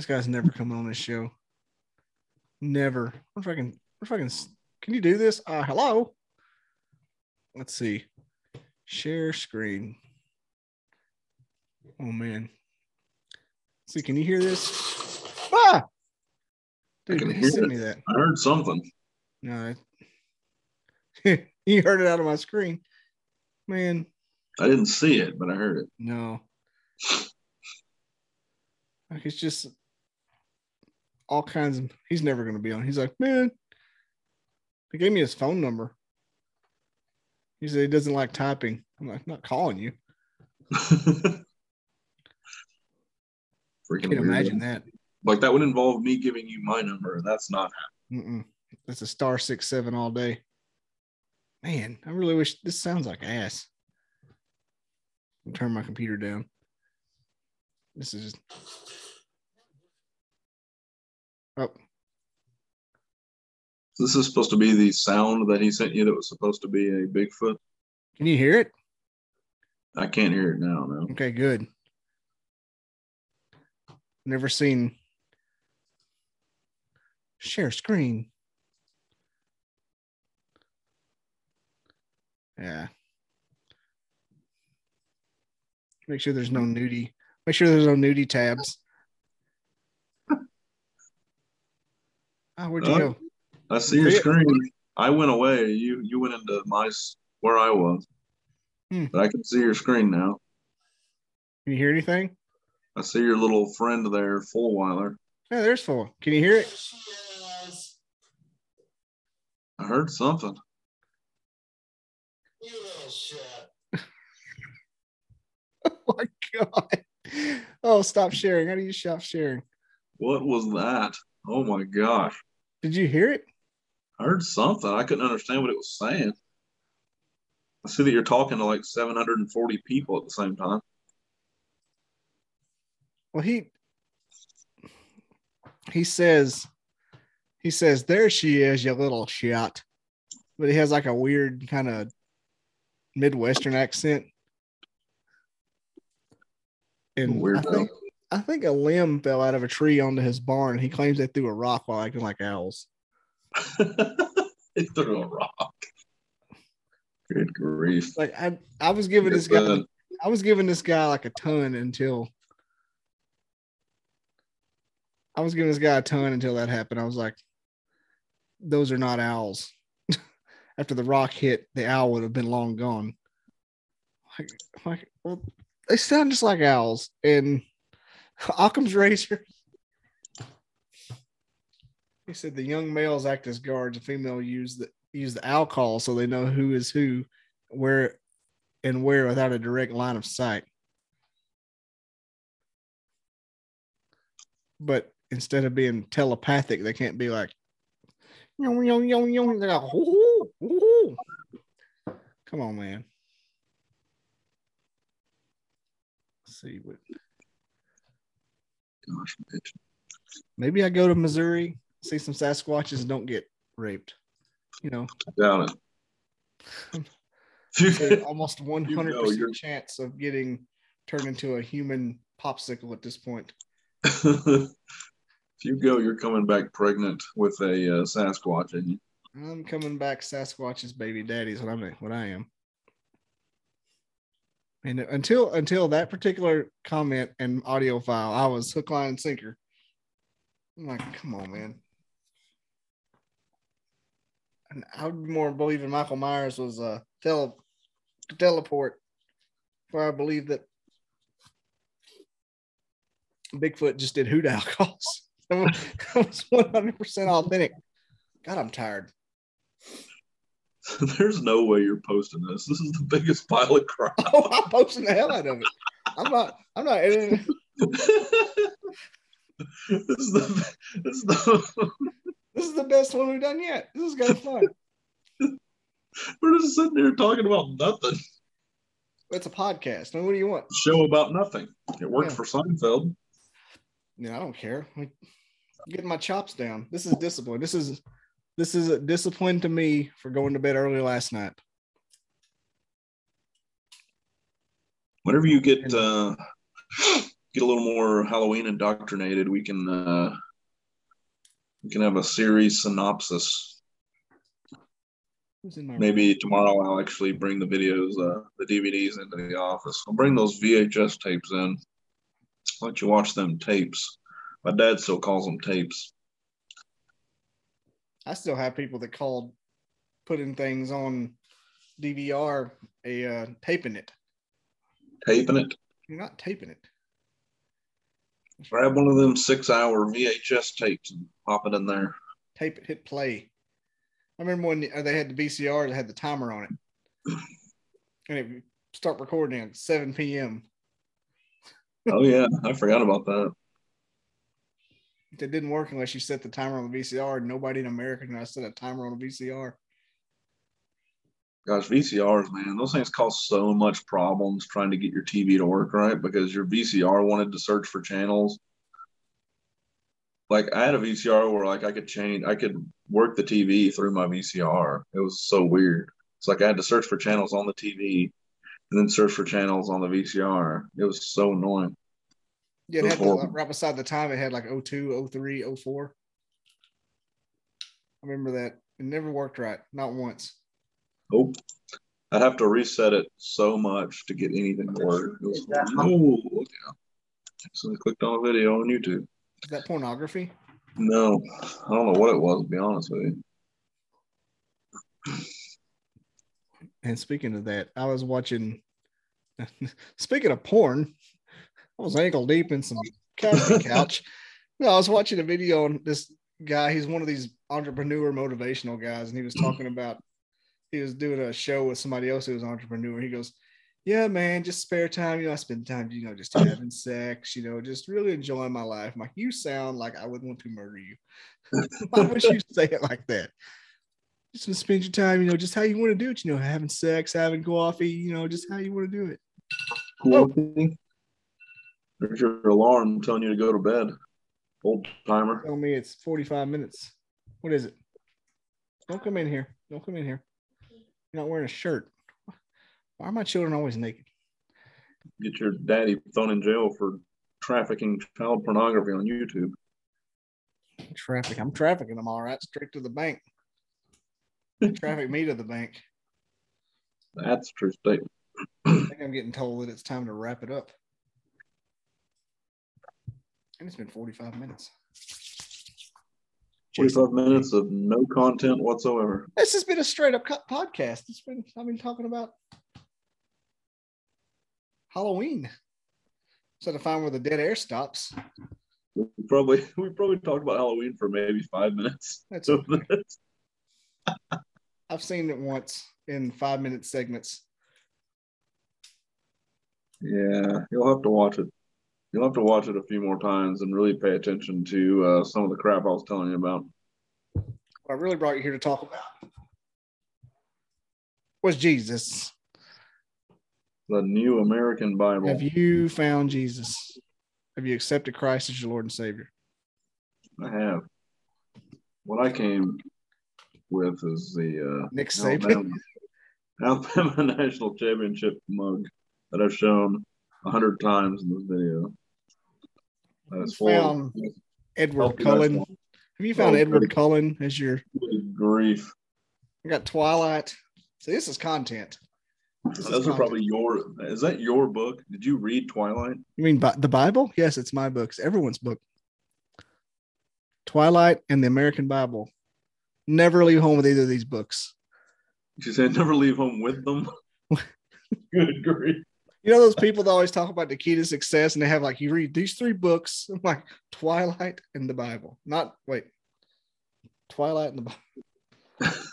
Speaker 1: This guy's never coming on this show. Never. What if I can? What if I can? Can you do this? Uh, hello. Let's see. Share screen. Oh man. Let's see, can you hear this? Ah! Dude,
Speaker 2: can
Speaker 1: he
Speaker 2: hear
Speaker 1: sent
Speaker 2: it.
Speaker 1: me that.
Speaker 2: I heard something.
Speaker 1: No, it- you heard it out of my screen. Man,
Speaker 2: I didn't see it, but I heard it.
Speaker 1: no. Like it's just all kinds of he's never gonna be on. He's like, man, he gave me his phone number. He said he doesn't like typing. I'm like, not calling you.
Speaker 2: Freaking
Speaker 1: Can't
Speaker 2: weirdo.
Speaker 1: imagine that.
Speaker 2: Like that would involve me giving you my number, that's not.
Speaker 1: Mm-mm. That's a star six seven all day. Man, I really wish this sounds like ass. I'll turn my computer down. This is just oh
Speaker 2: This is supposed to be the sound that he sent you that was supposed to be a Bigfoot.
Speaker 1: can you hear it?
Speaker 2: I can't hear it now. No.
Speaker 1: Okay, good. Never seen share screen. Yeah. Make sure there's no nudie. Make sure there's no nudie tabs. Oh, where'd you
Speaker 2: Oh.
Speaker 1: go?
Speaker 2: I see your screen. I went away. You you went into my where I was,
Speaker 1: Hmm.
Speaker 2: but I can see your screen now.
Speaker 1: Can you hear anything?
Speaker 2: I see your little friend there, Fulwiler.
Speaker 1: Yeah, there's Full. Can you hear it?
Speaker 2: I heard something.
Speaker 1: Oh my god. Oh, stop sharing. How do you stop sharing?
Speaker 2: What was that? Oh my gosh!
Speaker 1: Did you hear it?
Speaker 2: I heard something. I couldn't understand what it was saying. I see that you're talking to like 740 people at the same time.
Speaker 1: Well, he he says he says there she is, you little shit. But he has like a weird kind of midwestern accent. And I think, I think a limb fell out of a tree onto his barn. He claims they threw a rock while acting like owls.
Speaker 2: he threw a rock. Good grief!
Speaker 1: Like I, I was giving this guy, I was giving this guy like a ton until I was giving this guy a ton until that happened. I was like, those are not owls. After the rock hit, the owl would have been long gone. Like, like well, they sound just like owls. And Occam's razor. He said the young males act as guards, the female use the use the call so they know who is who, where and where without a direct line of sight. But instead of being telepathic, they can't be like, "Yo, yo, yo, yo." They're like, come on, man. Let's see what
Speaker 2: Gosh, bitch.
Speaker 1: maybe I go to Missouri, see some Sasquatches, and don't get raped. You know,
Speaker 2: Doubt it.
Speaker 1: Almost one hundred percent chance of getting turned into a human popsicle at this point.
Speaker 2: if you go, you're coming back pregnant with a uh, Sasquatch, and you
Speaker 1: I'm coming back Sasquatch's baby daddy is what I'm what I am. And until until that particular comment and audio file, I was hook, line, and sinker. I'm like, come on, man. And I would more believe in Michael Myers was a tele teleport before I believe that Bigfoot just did hoot owl calls. That was 100% authentic. God, I'm tired.
Speaker 2: there's no way you're posting this. This is the biggest pile of crap.
Speaker 1: Oh, I'm posting the hell out of it. I'm not. I'm not editing.
Speaker 2: this is the this is the
Speaker 1: This is the best one we've done yet. This is kind of fun.
Speaker 2: we're just sitting here talking about nothing.
Speaker 1: It's a podcast. Now, what do you want?
Speaker 2: Show about nothing. It worked
Speaker 1: Yeah.
Speaker 2: for Seinfeld.
Speaker 1: Yeah, I don't care. I'm getting my chops down. This is discipline. This is this is a discipline to me for going to bed early last night.
Speaker 2: Whenever you get uh, get a little more Halloween indoctrinated, we can uh, we can have a series synopsis.
Speaker 1: Who's in my
Speaker 2: Maybe tomorrow I'll actually bring the videos, uh, the DVDs into the office. I'll bring those VHS tapes in. Let you watch them tapes. My dad still calls them tapes.
Speaker 1: I still have people that called putting things on DVR a uh, taping it.
Speaker 2: Taping it.
Speaker 1: You're not taping it.
Speaker 2: Grab one of them six-hour VHS tapes and pop it in there.
Speaker 1: Tape it. Hit play. I remember when uh, they had the VCR that had the timer on it, and it start recording at 7 p.m.
Speaker 2: Oh yeah, I forgot about that.
Speaker 1: It didn't work unless you set the timer on the VCR. Nobody in America can set a timer on a VCR.
Speaker 2: Gosh, VCRs, man, those things cause so much problems trying to get your TV to work right because your VCR wanted to search for channels. Like I had a VCR where like I could change, I could work the TV through my VCR. It was so weird. It's like I had to search for channels on the TV and then search for channels on the VCR. It was so annoying.
Speaker 1: Yeah, it had the, right beside the time. It had like 02, 03, 04. I remember that. It never worked right, not once.
Speaker 2: Nope. I'd have to reset it so much to get anything to work. It was, oh, yeah. So I clicked on a video on YouTube.
Speaker 1: Is that pornography?
Speaker 2: No, I don't know what it was, to be honest with you.
Speaker 1: And speaking of that, I was watching. speaking of porn, I was ankle deep in some couch. couch. No, I was watching a video on this guy. He's one of these entrepreneur motivational guys, and he was talking about he was doing a show with somebody else who was an entrepreneur. He goes, "Yeah, man, just spare time. You know, I spend time, you know, just having sex. You know, just really enjoying my life." I'm like, "You sound like I would want to murder you. Why would you say it like that?" Just spend your time, you know, just how you want to do it. You know, having sex, having coffee. You know, just how you want to do it.
Speaker 2: Cool. There's your alarm telling you to go to bed. Old timer.
Speaker 1: Tell me it's 45 minutes. What is it? Don't come in here. Don't come in here. You're not wearing a shirt. Why are my children always naked?
Speaker 2: Get your daddy thrown in jail for trafficking child pornography on YouTube.
Speaker 1: Traffic. I'm trafficking them all right, straight to the bank. Traffic me to the bank.
Speaker 2: That's a true statement.
Speaker 1: I think I'm getting told that it's time to wrap it up. And it's been 45 minutes.
Speaker 2: 45 minutes of no content whatsoever.
Speaker 1: This has been a straight up podcast. It's been I've been talking about Halloween. So to find where the dead air stops.
Speaker 2: We probably we probably talked about Halloween for maybe five minutes.
Speaker 1: That's okay. I've seen it once in five minute segments.
Speaker 2: Yeah, you'll have to watch it. You'll have to watch it a few more times and really pay attention to uh, some of the crap I was telling you about.
Speaker 1: What I really brought you here to talk about was Jesus.
Speaker 2: The New American Bible.
Speaker 1: Have you found Jesus? Have you accepted Christ as your Lord and Savior?
Speaker 2: I have. What I came with is the uh,
Speaker 1: Nick Saban.
Speaker 2: Alabama, Alabama National Championship mug that I've shown a hundred times in this video. That is
Speaker 1: found Edward Cullen. Have you found
Speaker 2: Oh,
Speaker 1: Edward. Cullen as your?
Speaker 2: Grief.
Speaker 1: I got Twilight. So this is content. This is
Speaker 2: Those are probably your. Is that your book? Did you read Twilight?
Speaker 1: You mean the Bible? Yes, it's my book. It's everyone's book. Twilight and the American Bible. Never leave home with either of these books.
Speaker 2: She said, "Never leave home with them." Good grief.
Speaker 1: You know those people that always talk about the key to success, and they have like you read these three books. I'm like Twilight and the Bible. Not wait, Twilight and the Bible.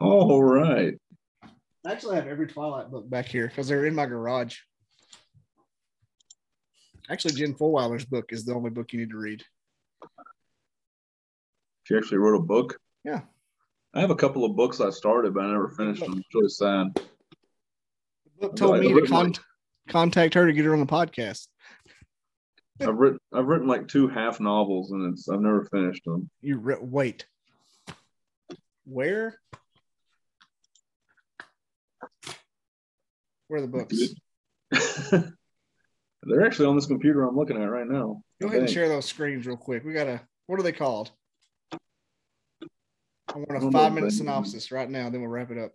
Speaker 2: All right.
Speaker 1: I actually have every Twilight book back here because they're in my garage. Actually, Jen Fulwiler's book is the only book you need to read.
Speaker 2: She actually wrote a book.
Speaker 1: Yeah.
Speaker 2: I have a couple of books I started, but I never finished them. It's really sad.
Speaker 1: Told me to con- contact her to get her on the podcast.
Speaker 2: I've written I've written like two half novels, and it's I've never finished them.
Speaker 1: You re- wait. Where? Where are the books?
Speaker 2: They're actually on this computer I'm looking at right now.
Speaker 1: Go ahead and share those screens real quick. We gotta. What are they called? I want a five minute synopsis right now. Then we'll wrap it up.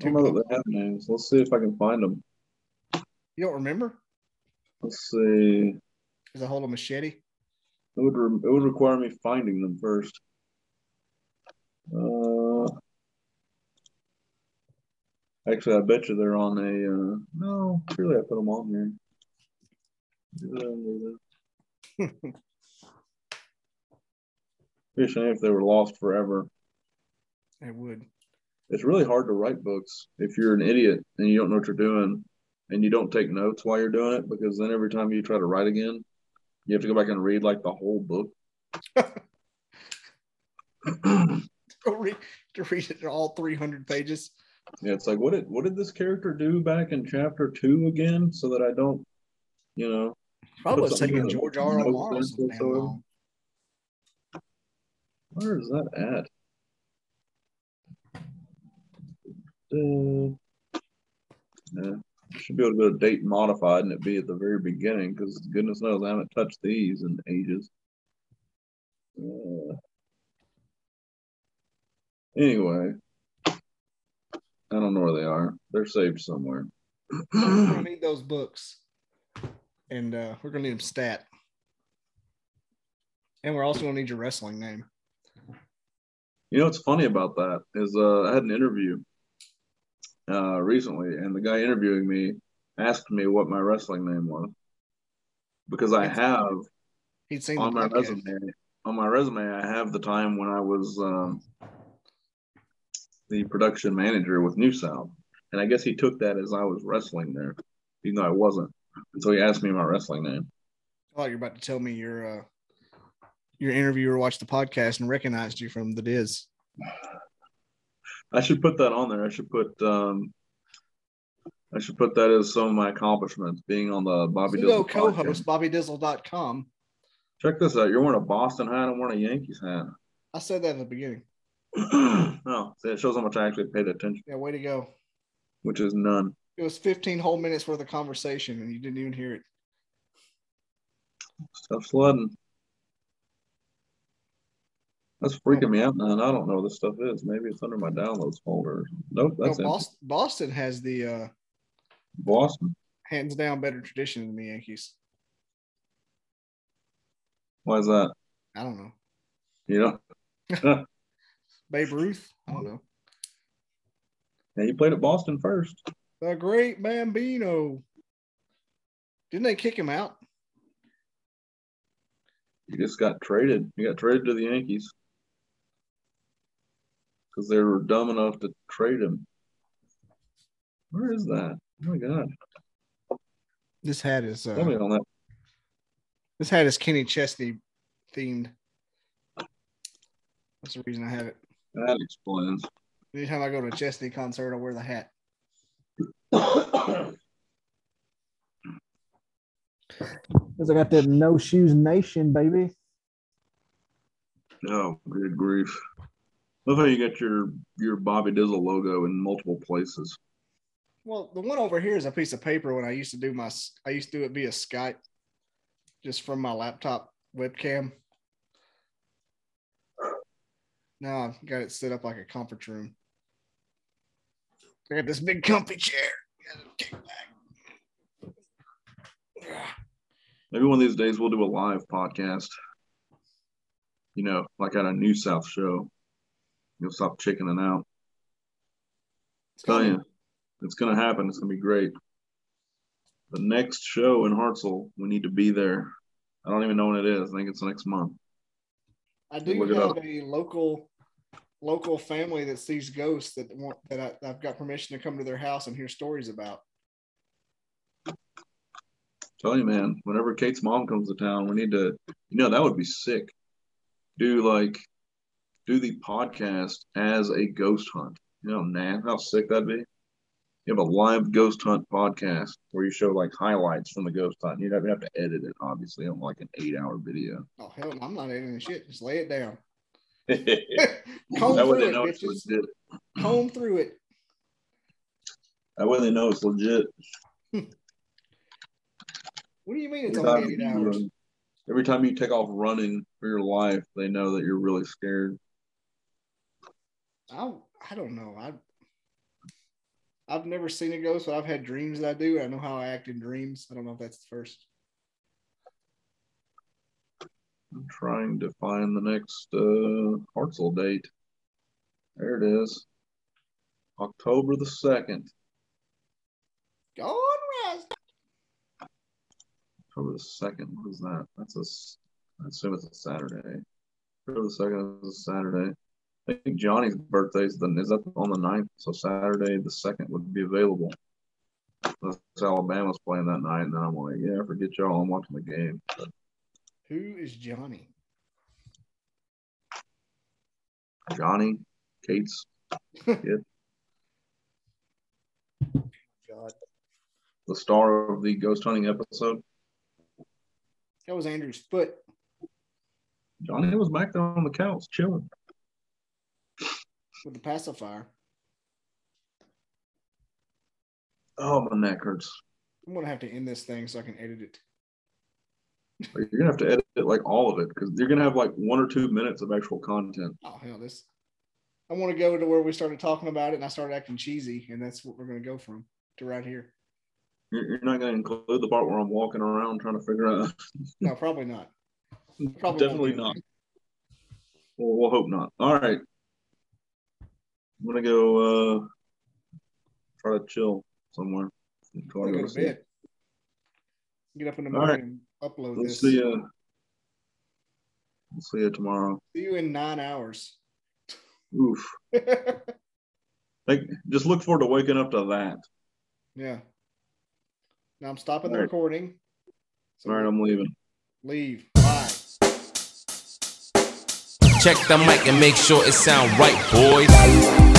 Speaker 2: I don't know that they have names. Let's see if I can find them.
Speaker 1: You don't remember?
Speaker 2: Let's see.
Speaker 1: Is I hold a machete?
Speaker 2: It would re- it would require me finding them first. Uh, actually, I bet you they're on a. Uh, no, surely I put them on here. Be a shame if they were lost forever.
Speaker 1: I would.
Speaker 2: It's really hard to write books if you're an idiot and you don't know what you're doing and you don't take notes while you're doing it because then every time you try to write again, you have to go back and read like the whole book.
Speaker 1: Go read to read it all three hundred pages.
Speaker 2: Yeah, it's like what did what did this character do back in chapter two again? So that I don't, you know,
Speaker 1: Probably was taking George R. R.
Speaker 2: notes
Speaker 1: Martin
Speaker 2: there
Speaker 1: so damn
Speaker 2: whatsoever.
Speaker 1: long.
Speaker 2: where is that at? Uh, yeah, should be able to go to date modified and it be at the very beginning because goodness knows I haven't touched these in ages. Uh, anyway, I don't know where they are. They're saved somewhere.
Speaker 1: we're gonna need those books, and uh, we're gonna need them stat. And we're also gonna need your wrestling name.
Speaker 2: You know what's funny about that is uh, I had an interview uh, recently, and the guy interviewing me asked me what my wrestling name was because I have
Speaker 1: He'd seen
Speaker 2: on my resume. On my resume, I have the time when I was um, the production manager with New South, and I guess he took that as I was wrestling there, even though I wasn't. And so he asked me my wrestling name.
Speaker 1: Oh, you're about to tell me your uh, your interviewer watched the podcast and recognized you from the Diz.
Speaker 2: I should put that on there. I should put um, I should put that as some of my accomplishments, being on the Bobby
Speaker 1: Pseudo
Speaker 2: Dizzle
Speaker 1: co-host. BobbyDizzle.com.
Speaker 2: Check this out. You're wearing a Boston hat. I'm wearing a Yankees hat.
Speaker 1: I said that in the beginning.
Speaker 2: oh, see, it shows how much I actually paid attention,
Speaker 1: Yeah, way to go.
Speaker 2: which is none.
Speaker 1: It was 15 whole minutes worth of conversation and you didn't even hear it.
Speaker 2: Stuff sledding. That's freaking me out, man. I don't know what this stuff is. Maybe it's under my downloads folder. Nope,
Speaker 1: No,
Speaker 2: that's empty.
Speaker 1: Boston, Boston has the uh,
Speaker 2: Boston.
Speaker 1: hands down better tradition than the Yankees.
Speaker 2: Why is that?
Speaker 1: I don't know.
Speaker 2: You know,
Speaker 1: Babe Ruth? I don't know.
Speaker 2: yeah, he played at Boston first.
Speaker 1: The great Bambino. Didn't they kick him out?
Speaker 2: He just got traded. He got traded to the Yankees because they were dumb enough to trade him. Where is that? Oh my god!
Speaker 1: This hat is
Speaker 2: Tell me
Speaker 1: uh,
Speaker 2: on that.
Speaker 1: this hat is Kenny Chesney themed. That's the reason I have it.
Speaker 2: That explains.
Speaker 1: Anytime I go to a Chesney concert, I wear the hat. Because I got that no shoes nation, baby.
Speaker 2: Oh, good grief! Love how you got your your Bobby Dizzle logo in multiple places.
Speaker 1: Well, the one over here is a piece of paper when I used to do my I used to do it via Skype just from my laptop webcam. Now I've got it set up like a conference room. I got this big comfy chair. Got it kicked back.
Speaker 2: Maybe one of these days we'll do a live podcast. You know, like at a New South show. You'll stop chickening out. Tell you, it's gonna happen. It's gonna be great. The next show in Hartselle, we need to be there. I don't even know when it is. I think it's next month.
Speaker 1: I do
Speaker 2: Look
Speaker 1: have a local local family that sees ghosts that want that I, I've got permission to come to their house and hear stories about.
Speaker 2: Tell you, man, whenever Kate's mom comes to town, we need to, you know, that would be sick. Do like, do the podcast as a ghost hunt. You know, man, how sick that'd be. You have a live ghost hunt podcast where you show like highlights from the ghost hunt. You'd have, you'd have to edit it, obviously, on like an eight hour video.
Speaker 1: Oh hell, no, I'm not editing shit. Just lay it down.
Speaker 2: that
Speaker 1: Comb
Speaker 2: way
Speaker 1: through
Speaker 2: they
Speaker 1: it,
Speaker 2: know it's
Speaker 1: bitches.
Speaker 2: legit.
Speaker 1: Comb through it.
Speaker 2: That way they know it's legit.
Speaker 1: What do you mean it's only eight hours?
Speaker 2: every time you take off running for your life, they know that you're really scared.
Speaker 1: I I don't know. I I've never seen a ghost, but I've had dreams that I do. I know how I act in dreams. I don't know if that's the first.
Speaker 2: I'm trying to find the next uh, Hartselle date. There it is. October the 2nd.
Speaker 1: Go on, Raz.
Speaker 2: October the 2nd. What is that? That's a, I assume it's a Saturday. October the 2nd is a Saturday. I think Johnny's birthday is, the, is that on the 9th? So Saturday the 2nd would be available. Unless Alabama's playing that night. And then I'm like, yeah, forget y'all. I'm watching the game. But
Speaker 1: Who is Johnny?
Speaker 2: Johnny, Kate's kid.
Speaker 1: God.
Speaker 2: the star of the ghost hunting episode.
Speaker 1: That was Andrew's foot
Speaker 2: Johnny was back there on the couch chilling.
Speaker 1: With the pacifier.
Speaker 2: Oh, my neck hurts.
Speaker 1: I'm gonna have to end this thing so I can edit it.
Speaker 2: You're gonna have to edit it, like all of it because you're gonna have like one or two minutes of actual content.
Speaker 1: Oh hell, this I want to go to where we started talking about it, and I started acting cheesy, and that's what we're going to go from to right here.
Speaker 2: You're, not going to include the part where I'm walking around trying to figure out.
Speaker 1: No, probably not. Probably
Speaker 2: Definitely not. Well, we'll hope not. All right. I'm gonna go uh try to chill somewhere. Before go
Speaker 1: go
Speaker 2: to
Speaker 1: to
Speaker 2: sleep.
Speaker 1: bed. Get up in the
Speaker 2: All right.
Speaker 1: morning and upload
Speaker 2: We'll
Speaker 1: this.
Speaker 2: see you. We'll see you tomorrow.
Speaker 1: See you in nine hours.
Speaker 2: Oof. Like, just look forward to waking up to that.
Speaker 1: yeah. Now I'm stopping the
Speaker 2: All right.
Speaker 1: recording. So
Speaker 2: All right, I'm leaving.
Speaker 1: leave. Bye.
Speaker 3: Check the mic and make sure it sound right, boys.